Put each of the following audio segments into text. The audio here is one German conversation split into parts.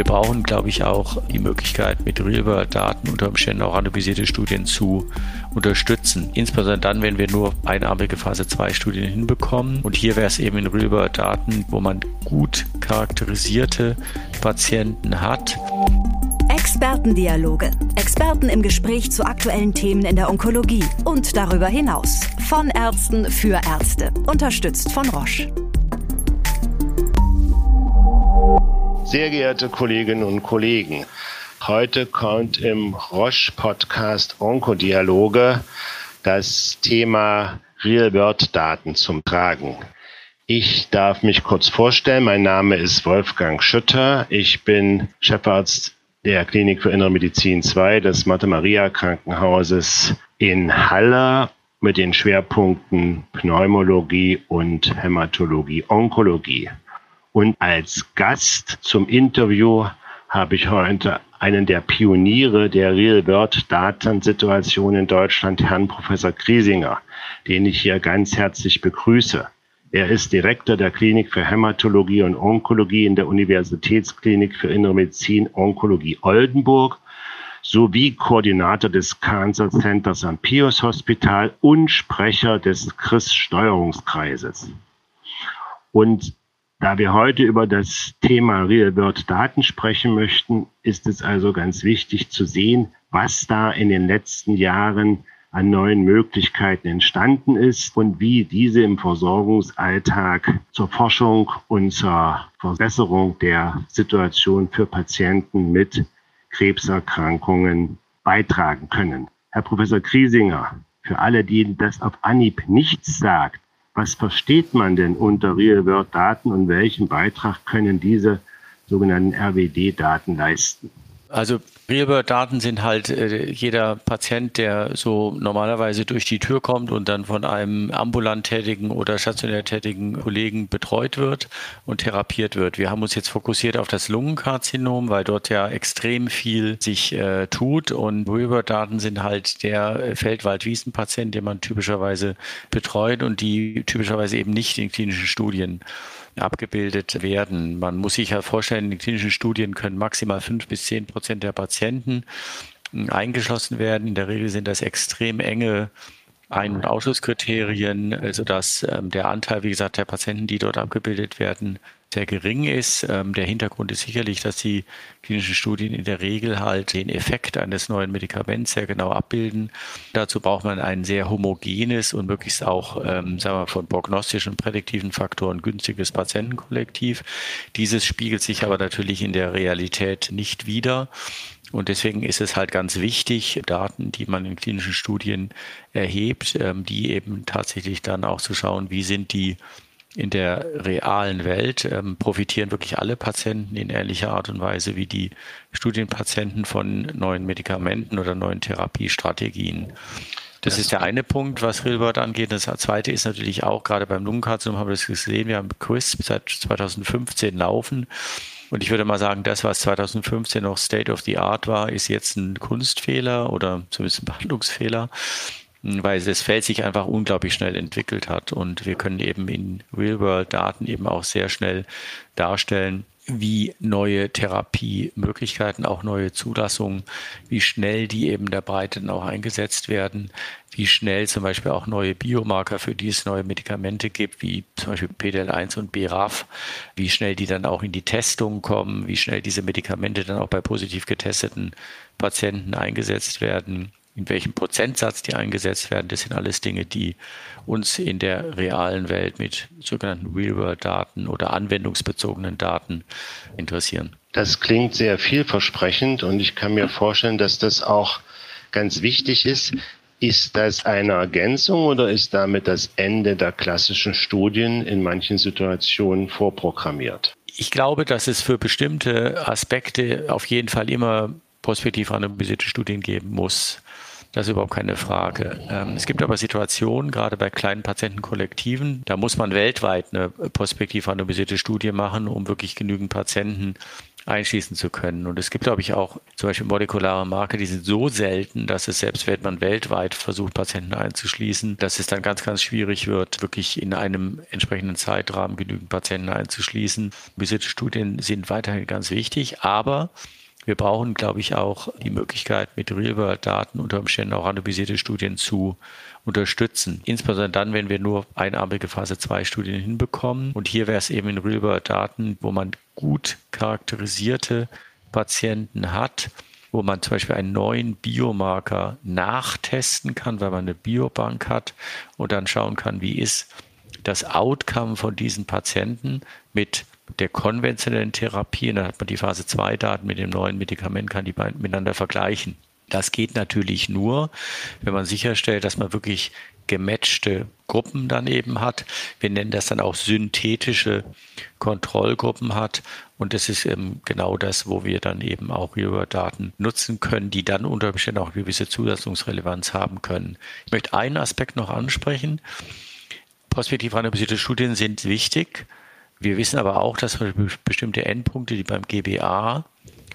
Wir brauchen, glaube ich, auch die Möglichkeit, mit Real-World-Daten unter Umständen auch randomisierte Studien zu unterstützen. Insbesondere dann, wenn wir nur einarmige Phase 2 Studien hinbekommen. Und hier wäre es eben in Real-World-Daten, wo man gut charakterisierte Patienten hat. Expertendialoge. Experten im Gespräch zu aktuellen Themen in der Onkologie und darüber hinaus. Von Ärzten für Ärzte. Unterstützt von Roche. Sehr geehrte Kolleginnen und Kollegen, heute kommt im Roche-Podcast Onkodialoge das Thema Real-World-Daten zum Tragen. Ich darf mich kurz vorstellen. Mein Name ist Wolfgang Schütter. Ich bin Chefarzt der Klinik für Innere Medizin 2 des Mathe Maria Krankenhauses in Halle mit den Schwerpunkten Pneumologie und Hämatologie, Onkologie. Und als Gast zum Interview habe ich heute einen der Pioniere der Real-World-Datensituation in Deutschland, Herrn Professor Kriesinger, den ich hier ganz herzlich begrüße. Er ist Direktor der Klinik für Hämatologie und Onkologie in der Universitätsklinik für Innere Medizin Onkologie Oldenburg sowie Koordinator des Cancer Centers am Pius Hospital und Sprecher des CRIS-Steuerungskreises. Und da wir heute über das Thema Real-World-Daten sprechen möchten, ist es also ganz wichtig zu sehen, was da in den letzten Jahren an neuen Möglichkeiten entstanden ist und wie diese im Versorgungsalltag zur Forschung und zur Verbesserung der Situation für Patienten mit Krebserkrankungen beitragen können. Herr Professor Kriesinger, für alle, die das auf Anhieb nichts sagt, was versteht man denn unter Real-World-Daten und welchen Beitrag können diese sogenannten RWD-Daten leisten? Also Real-World-Daten sind halt äh, jeder Patient, der so normalerweise durch die Tür kommt und dann von einem ambulant tätigen oder stationär tätigen Kollegen betreut wird und therapiert wird. Wir haben uns jetzt fokussiert auf das Lungenkarzinom, weil dort ja extrem viel sich äh, tut und Real-World-Daten sind halt der Feldwald-Wiesen-Patient, den man typischerweise betreut und die typischerweise eben nicht in klinischen Studien abgebildet werden. Man muss sich ja vorstellen, in klinischen Studien können maximal fünf bis zehn Prozent der Patienten hm, eingeschlossen werden. In der Regel sind das extrem enge ein- und Ausschlusskriterien, sodass ähm, der Anteil, wie gesagt, der Patienten, die dort abgebildet werden, sehr gering ist. Ähm, der Hintergrund ist sicherlich, dass die klinischen Studien in der Regel halt den Effekt eines neuen Medikaments sehr genau abbilden. Dazu braucht man ein sehr homogenes und möglichst auch, ähm, sagen wir, von prognostischen und prädiktiven Faktoren günstiges Patientenkollektiv. Dieses spiegelt sich aber natürlich in der Realität nicht wider. Und deswegen ist es halt ganz wichtig, Daten, die man in klinischen Studien erhebt, ähm, die eben tatsächlich dann auch zu schauen, wie sind die in der realen Welt ähm, profitieren wirklich alle Patienten in ähnlicher Art und Weise wie die Studienpatienten von neuen Medikamenten oder neuen Therapiestrategien. Das ist der eine Punkt, was Realworld angeht. Das zweite ist natürlich auch, gerade beim Lungenkarzinom haben wir das gesehen, wir haben Quiz seit 2015 laufen. Und ich würde mal sagen, das, was 2015 noch State of the Art war, ist jetzt ein Kunstfehler oder zumindest ein Behandlungsfehler weil das Feld sich einfach unglaublich schnell entwickelt hat. Und wir können eben in Real-World-Daten eben auch sehr schnell darstellen, wie neue Therapiemöglichkeiten, auch neue Zulassungen, wie schnell die eben der Breite dann auch eingesetzt werden, wie schnell zum Beispiel auch neue Biomarker, für die es neue Medikamente gibt, wie zum Beispiel PDL1 und BRAF, wie schnell die dann auch in die Testung kommen, wie schnell diese Medikamente dann auch bei positiv getesteten Patienten eingesetzt werden in welchem Prozentsatz die eingesetzt werden. Das sind alles Dinge, die uns in der realen Welt mit sogenannten Real-World-Daten oder anwendungsbezogenen Daten interessieren. Das klingt sehr vielversprechend und ich kann mir vorstellen, dass das auch ganz wichtig ist. Ist das eine Ergänzung oder ist damit das Ende der klassischen Studien in manchen Situationen vorprogrammiert? Ich glaube, dass es für bestimmte Aspekte auf jeden Fall immer prospektiv randomisierte Studien geben muss. Das ist überhaupt keine Frage. Ähm, es gibt aber Situationen, gerade bei kleinen Patientenkollektiven, da muss man weltweit eine prospektiv randomisierte Studie machen, um wirklich genügend Patienten einschließen zu können. Und es gibt, glaube ich, auch zum Beispiel molekulare Marker, die sind so selten, dass es selbst wenn man weltweit versucht, Patienten einzuschließen, dass es dann ganz, ganz schwierig wird, wirklich in einem entsprechenden Zeitrahmen genügend Patienten einzuschließen. Diese Studien sind weiterhin ganz wichtig, aber wir brauchen, glaube ich, auch die Möglichkeit, mit Real-World-Daten unter Umständen auch randomisierte Studien zu unterstützen. Insbesondere dann, wenn wir nur einarmige Phase 2 Studien hinbekommen. Und hier wäre es eben in Real-World-Daten, wo man gut charakterisierte Patienten hat, wo man zum Beispiel einen neuen Biomarker nachtesten kann, weil man eine Biobank hat und dann schauen kann, wie ist das Outcome von diesen Patienten mit der konventionellen Therapie. Und dann hat man die Phase 2 Daten mit dem neuen Medikament, kann die beiden miteinander vergleichen. Das geht natürlich nur, wenn man sicherstellt, dass man wirklich gematchte Gruppen dann eben hat. Wir nennen das dann auch synthetische Kontrollgruppen hat. Und das ist eben genau das, wo wir dann eben auch Real-World-Daten nutzen können, die dann unter Umständen auch gewisse Zulassungsrelevanz haben können. Ich möchte einen Aspekt noch ansprechen. Prospektiv randomisierte Studien sind wichtig. Wir wissen aber auch, dass bestimmte Endpunkte, die beim GBA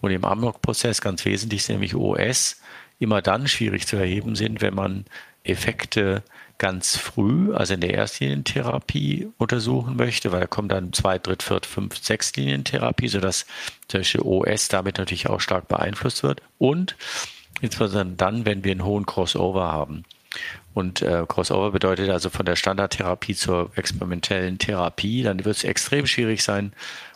und im Amnok-Prozess ganz wesentlich sind, nämlich OS, immer dann schwierig zu erheben sind, wenn man Effekte ganz früh, also in der Erstlinientherapie untersuchen möchte, weil da kommt dann zwei, dritt, viert, fünf, sechs Linientherapie, sodass Beispiel OS damit natürlich auch stark beeinflusst wird und insbesondere dann, wenn wir einen hohen Crossover haben. Und äh, Crossover bedeutet also von der Standardtherapie zur experimentellen Therapie, dann wird es extrem schwierig sein,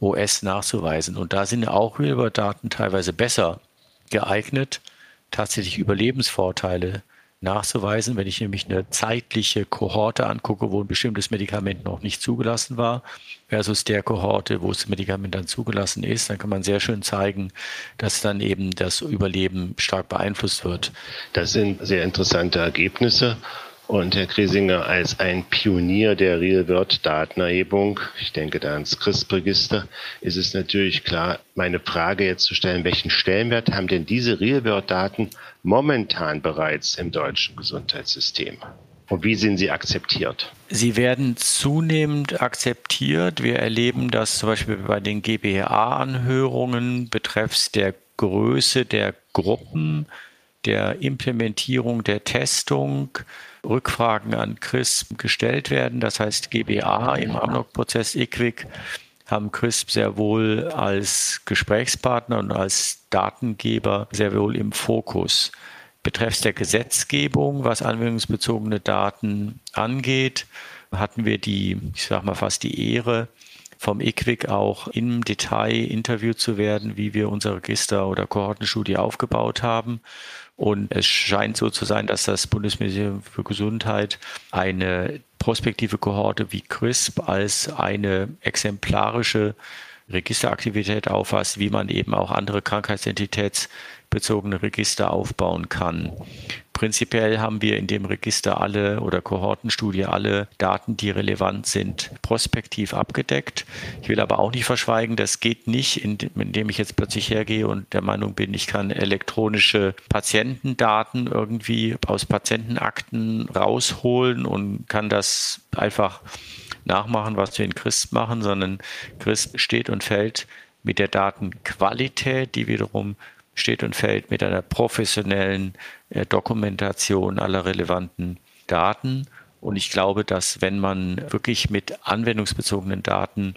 OS nachzuweisen. Und da sind auch Real-World-Daten teilweise besser geeignet, tatsächlich Überlebensvorteile nachzuweisen. Wenn ich nämlich eine zeitliche Kohorte angucke, wo ein bestimmtes Medikament noch nicht zugelassen war, versus der Kohorte, wo das Medikament dann zugelassen ist, dann kann man sehr schön zeigen, dass dann eben das Überleben stark beeinflusst wird. Das sind sehr interessante Ergebnisse. Und Herr Kriesinger, als ein Pionier der Real-World-Datenerhebung, ich denke da ans CRISP-Register, ist es natürlich klar, meine Frage jetzt zu stellen, welchen Stellenwert haben denn diese Real-World-Daten momentan bereits im deutschen Gesundheitssystem? Und wie sind sie akzeptiert? Sie werden zunehmend akzeptiert. Wir erleben das zum Beispiel bei den GBA-Anhörungen betreffs der Größe der Gruppen, der Implementierung der Testung, Rückfragen an CRISP gestellt werden. Das heißt, GBA im Amnok-Prozess IQWIC haben CRISP sehr wohl als Gesprächspartner und als Datengeber sehr wohl im Fokus. Betreffs der Gesetzgebung, was anwendungsbezogene Daten angeht, hatten wir die, ich sag mal fast die Ehre, vom IQWIC auch im Detail interviewt zu werden, wie wir unser Register oder Kohortenstudie aufgebaut haben. Und es scheint so zu sein, dass das Bundesministerium für Gesundheit eine prospektive Kohorte wie CRISP als eine exemplarische Registeraktivität auffasst, wie man eben auch andere krankheitsidentitätsbezogene Register aufbauen kann. Prinzipiell haben wir in dem Register alle oder Kohortenstudie alle Daten, die relevant sind, prospektiv abgedeckt. Ich will aber auch nicht verschweigen, das geht nicht, indem ich jetzt plötzlich hergehe und der Meinung bin, ich kann elektronische Patientendaten irgendwie aus Patientenakten rausholen und kann das einfach nachmachen, was wir in CRISP machen, sondern CRISP steht und fällt mit der Datenqualität, die wiederum steht und fällt mit einer professionellen äh, Dokumentation aller relevanten Daten. Und ich glaube, dass wenn man wirklich mit anwendungsbezogenen Daten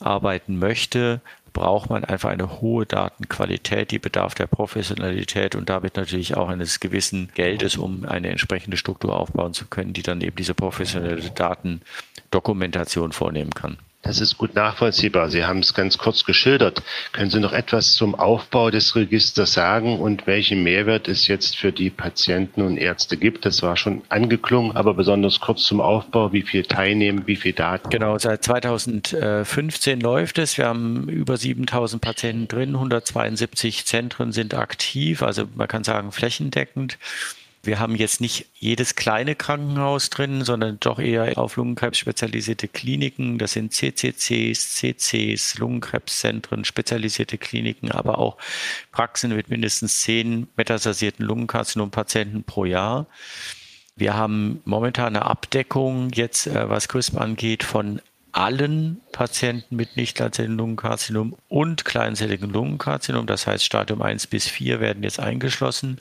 arbeiten möchte, braucht man einfach eine hohe Datenqualität, die bedarf der Professionalität und damit natürlich auch eines gewissen Geldes, um eine entsprechende Struktur aufbauen zu können, die dann eben diese professionelle Datendokumentation vornehmen kann. Das ist gut nachvollziehbar. Sie haben es ganz kurz geschildert. Können Sie noch etwas zum Aufbau des Registers sagen und welchen Mehrwert es jetzt für die Patienten und Ärzte gibt? Das war schon angeklungen, aber besonders kurz zum Aufbau. Wie viel teilnehmen, wie viel Daten? Genau, seit 2015 läuft es. Wir haben über 7000 Patienten drin, 172 Zentren sind aktiv, also man kann sagen flächendeckend. Wir haben jetzt nicht jedes kleine Krankenhaus drin, sondern doch eher auf Lungenkrebs spezialisierte Kliniken. Das sind CCCs, CCs, Lungenkrebszentren, spezialisierte Kliniken, aber auch Praxen mit mindestens zehn metastasierten Lungenkarzinom-Patienten pro Jahr. Wir haben momentan eine Abdeckung jetzt, äh, was CRISP angeht, von allen Patienten mit nicht kleinzelligen Lungenkarzinom und kleinzelligen Lungenkarzinom. Das heißt, Stadium 1 bis 4 werden jetzt eingeschlossen.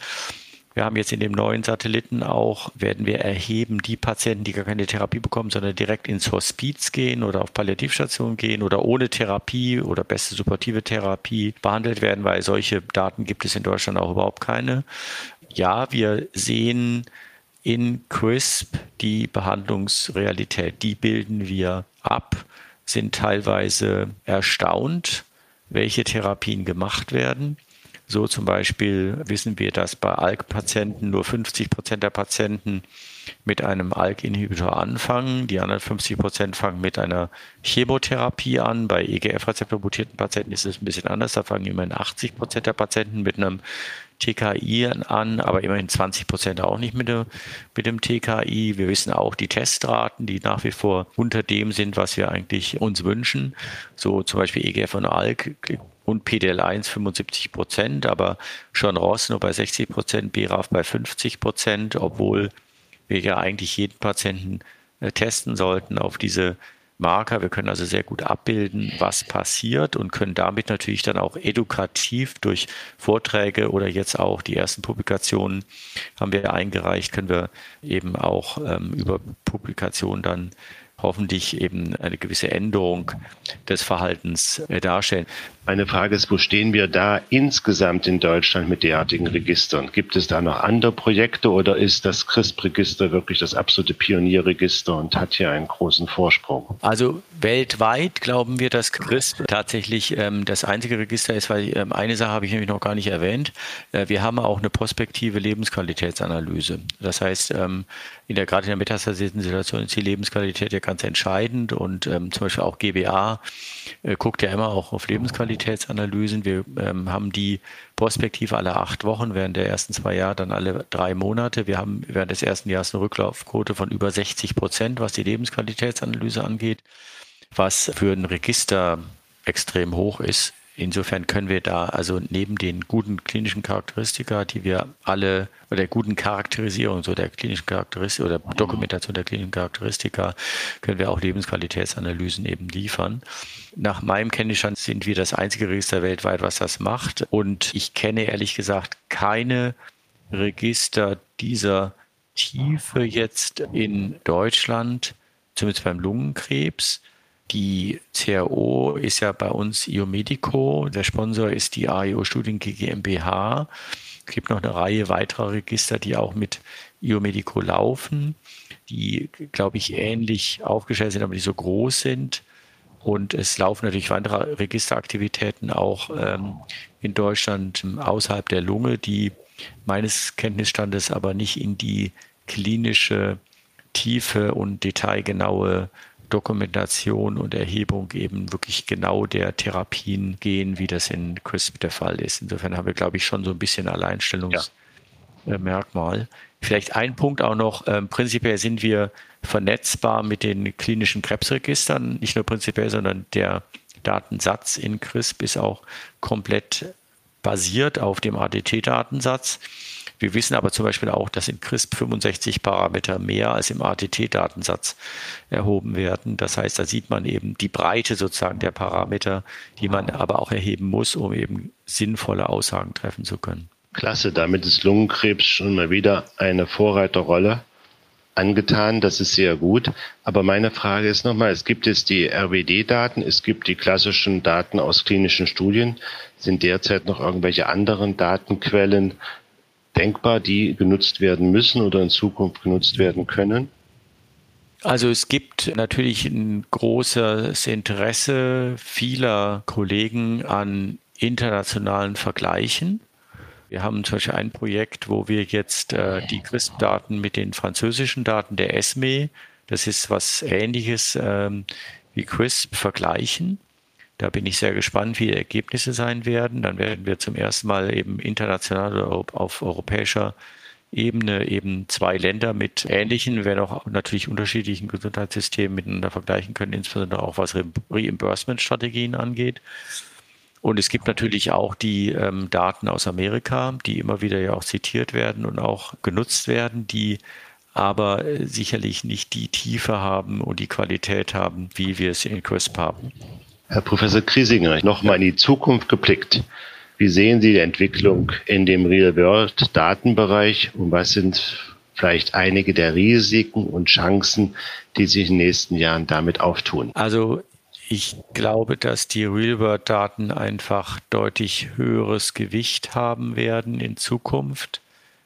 Wir haben jetzt in dem neuen Satelliten auch, werden wir erheben, die Patienten, die gar keine Therapie bekommen, sondern direkt ins Hospiz gehen oder auf Palliativstation gehen oder ohne Therapie oder beste supportive Therapie behandelt werden, weil solche Daten gibt es in Deutschland auch überhaupt keine. Ja, wir sehen in CRISP die Behandlungsrealität, die bilden wir ab, sind teilweise erstaunt, welche Therapien gemacht werden. So zum Beispiel wissen wir, dass bei ALK-Patienten nur 50 Prozent der Patienten mit einem ALK-Inhibitor anfangen. Die anderen 50 Prozent fangen mit einer Chemotherapie an. Bei EGF-Rezeptor-mutierten Patienten ist es ein bisschen anders. Da fangen immerhin 80 Prozent der Patienten mit einem TKI an, aber immerhin 20 Prozent auch nicht mit dem, mit dem TKI. Wir wissen auch die Testraten, die nach wie vor unter dem sind, was wir eigentlich uns wünschen. So zum Beispiel EGF und ALK und PDL1 75 Prozent, aber schon Ross nur bei 60 Prozent, BRAF bei 50 Prozent, obwohl wir ja eigentlich jeden Patienten äh, testen sollten auf diese Marker. Wir können also sehr gut abbilden, was passiert und können damit natürlich dann auch edukativ durch Vorträge oder jetzt auch die ersten Publikationen haben wir eingereicht, können wir eben auch ähm, über Publikationen dann hoffentlich eben eine gewisse Änderung des Verhaltens äh, darstellen. Meine Frage ist, wo stehen wir da insgesamt in Deutschland mit derartigen Registern? Gibt es da noch andere Projekte oder ist das CRISP-Register wirklich das absolute Pionierregister und hat hier einen großen Vorsprung? Also weltweit glauben wir, dass CRISP tatsächlich ähm, das einzige Register ist, weil ähm, eine Sache habe ich nämlich noch gar nicht erwähnt. Äh, wir haben auch eine prospektive Lebensqualitätsanalyse. Das heißt, ähm, in der, gerade in der metastasierten Situation ist die Lebensqualität ja ganz entscheidend und ähm, zum Beispiel auch GBA äh, guckt ja immer auch auf Lebensqualitätsanalysen. Wir ähm, haben die Prospektive alle acht Wochen, während der ersten zwei Jahre dann alle drei Monate. Wir haben während des ersten Jahres eine Rücklaufquote von über 60 Prozent, was die Lebensqualitätsanalyse angeht, was für ein Register extrem hoch ist. Insofern können wir da also neben den guten klinischen Charakteristika, die wir alle, oder der guten Charakterisierung so der klinischen Charakteristika oder Dokumentation der klinischen Charakteristika, können wir auch Lebensqualitätsanalysen eben liefern. Nach meinem Kenntnisstand sind wir das einzige Register weltweit, was das macht. Und ich kenne ehrlich gesagt keine Register dieser Tiefe jetzt in Deutschland, zumindest beim Lungenkrebs. Die CRO ist ja bei uns IOMedico. Der Sponsor ist die AIO Studien GmbH. Es gibt noch eine Reihe weiterer Register, die auch mit IOMedico laufen, die, glaube ich, ähnlich aufgestellt sind, aber nicht so groß sind. Und es laufen natürlich weitere Registeraktivitäten auch ähm, in Deutschland außerhalb der Lunge, die meines Kenntnisstandes aber nicht in die klinische Tiefe und detailgenaue Dokumentation und Erhebung eben wirklich genau der Therapien gehen, wie das in CRISP der Fall ist. Insofern haben wir, glaube ich, schon so ein bisschen Alleinstellungsmerkmal. Ja. Vielleicht ein Punkt auch noch. Ähm, prinzipiell sind wir vernetzbar mit den klinischen Krebsregistern. Nicht nur prinzipiell, sondern der Datensatz in CRISP ist auch komplett basiert auf dem ADT-Datensatz. Wir wissen aber zum Beispiel auch, dass in CRISP 65 Parameter mehr als im ATT-Datensatz erhoben werden. Das heißt, da sieht man eben die Breite sozusagen der Parameter, die man aber auch erheben muss, um eben sinnvolle Aussagen treffen zu können. Klasse, damit ist Lungenkrebs schon mal wieder eine Vorreiterrolle angetan. Das ist sehr gut. Aber meine Frage ist nochmal, es gibt jetzt die RWD-Daten, es gibt die klassischen Daten aus klinischen Studien. Sind derzeit noch irgendwelche anderen Datenquellen denkbar, die genutzt werden müssen oder in Zukunft genutzt werden können? Also es gibt natürlich ein großes Interesse vieler Kollegen an internationalen Vergleichen. Wir haben zum Beispiel ein Projekt, wo wir jetzt äh, die CRISP-Daten mit den französischen Daten der ESME, das ist was ähnliches ähm, wie CRISP, vergleichen. Da bin ich sehr gespannt, wie die Ergebnisse sein werden. Dann werden wir zum ersten Mal eben international auf europäischer Ebene eben zwei Länder mit ähnlichen, wenn auch natürlich unterschiedlichen Gesundheitssystemen miteinander vergleichen können, insbesondere auch was Reimbursement-Strategien angeht. Und es gibt natürlich auch die ähm, Daten aus Amerika, die immer wieder ja auch zitiert werden und auch genutzt werden, die aber äh, sicherlich nicht die Tiefe haben und die Qualität haben, wie wir es in CRISP haben. Herr Professor Kriesinger, nochmal in die Zukunft geblickt. Wie sehen Sie die Entwicklung in dem Real-World-Datenbereich und was sind vielleicht einige der Risiken und Chancen, die sich in den nächsten Jahren damit auftun? Also ich glaube, dass die Real-World-Daten einfach deutlich höheres Gewicht haben werden in Zukunft.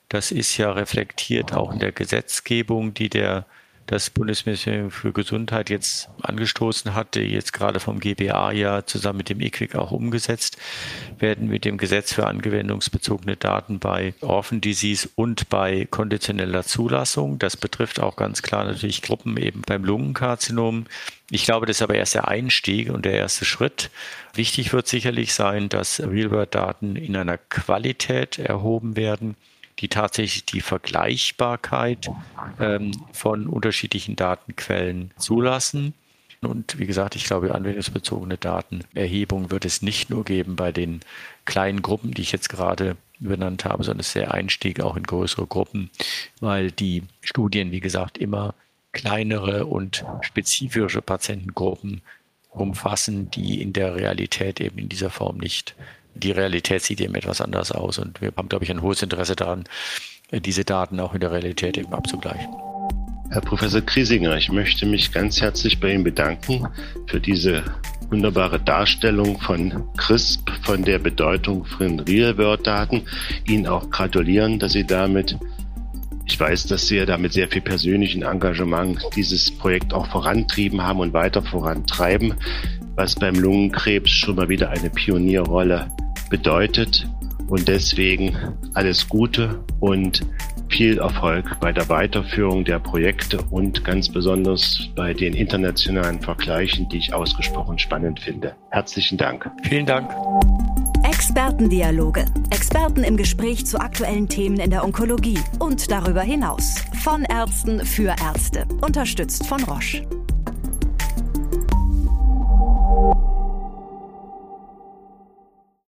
Das ist ja reflektiert auch in der Gesetzgebung, die der das Bundesministerium für Gesundheit jetzt angestoßen hatte, jetzt gerade vom GBA ja zusammen mit dem EQUIC auch umgesetzt, werden mit dem Gesetz für anwendungsbezogene Daten bei Orphan Disease und bei konditioneller Zulassung. Das betrifft auch ganz klar natürlich Gruppen eben beim Lungenkarzinom. Ich glaube, das ist aber erst der Einstieg und der erste Schritt. Wichtig wird sicherlich sein, dass Real-World-Daten in einer Qualität erhoben werden, die tatsächlich die Vergleichbarkeit ähm, von unterschiedlichen Datenquellen zulassen. Und wie gesagt, ich glaube, anwendungsbezogene Datenerhebung wird es nicht nur geben bei den kleinen Gruppen, die ich jetzt gerade benannt habe, sondern es ist der Einstieg auch in größere Gruppen, weil die Studien, wie gesagt, immer kleinere und spezifische Patientengruppen umfassen, die in der Realität eben in dieser Form nicht die Realität sieht eben etwas anders aus. Und wir haben, glaube ich, ein hohes Interesse daran, diese Daten auch in der Realität eben abzugleichen. Herr Professor Kriesinger, ich möchte mich ganz herzlich bei Ihnen bedanken für diese wunderbare Darstellung von CRISP, von der Bedeutung von Real-World-Daten. Ihnen auch gratulieren, dass Sie damit, ich weiß, dass Sie ja damit sehr viel persönlichen Engagement dieses Projekt auch vorantrieben haben und weiter vorantreiben, was beim Lungenkrebs schon mal wieder eine Pionierrolle bedeutet. Und deswegen alles Gute und viel Erfolg bei der Weiterführung der Projekte und ganz besonders bei den internationalen Vergleichen, die ich ausgesprochen spannend finde. Herzlichen Dank. Vielen Dank. Expertendialoge. Experten im Gespräch zu aktuellen Themen in der Onkologie und darüber hinaus. Von Ärzten für Ärzte. Unterstützt von Roche.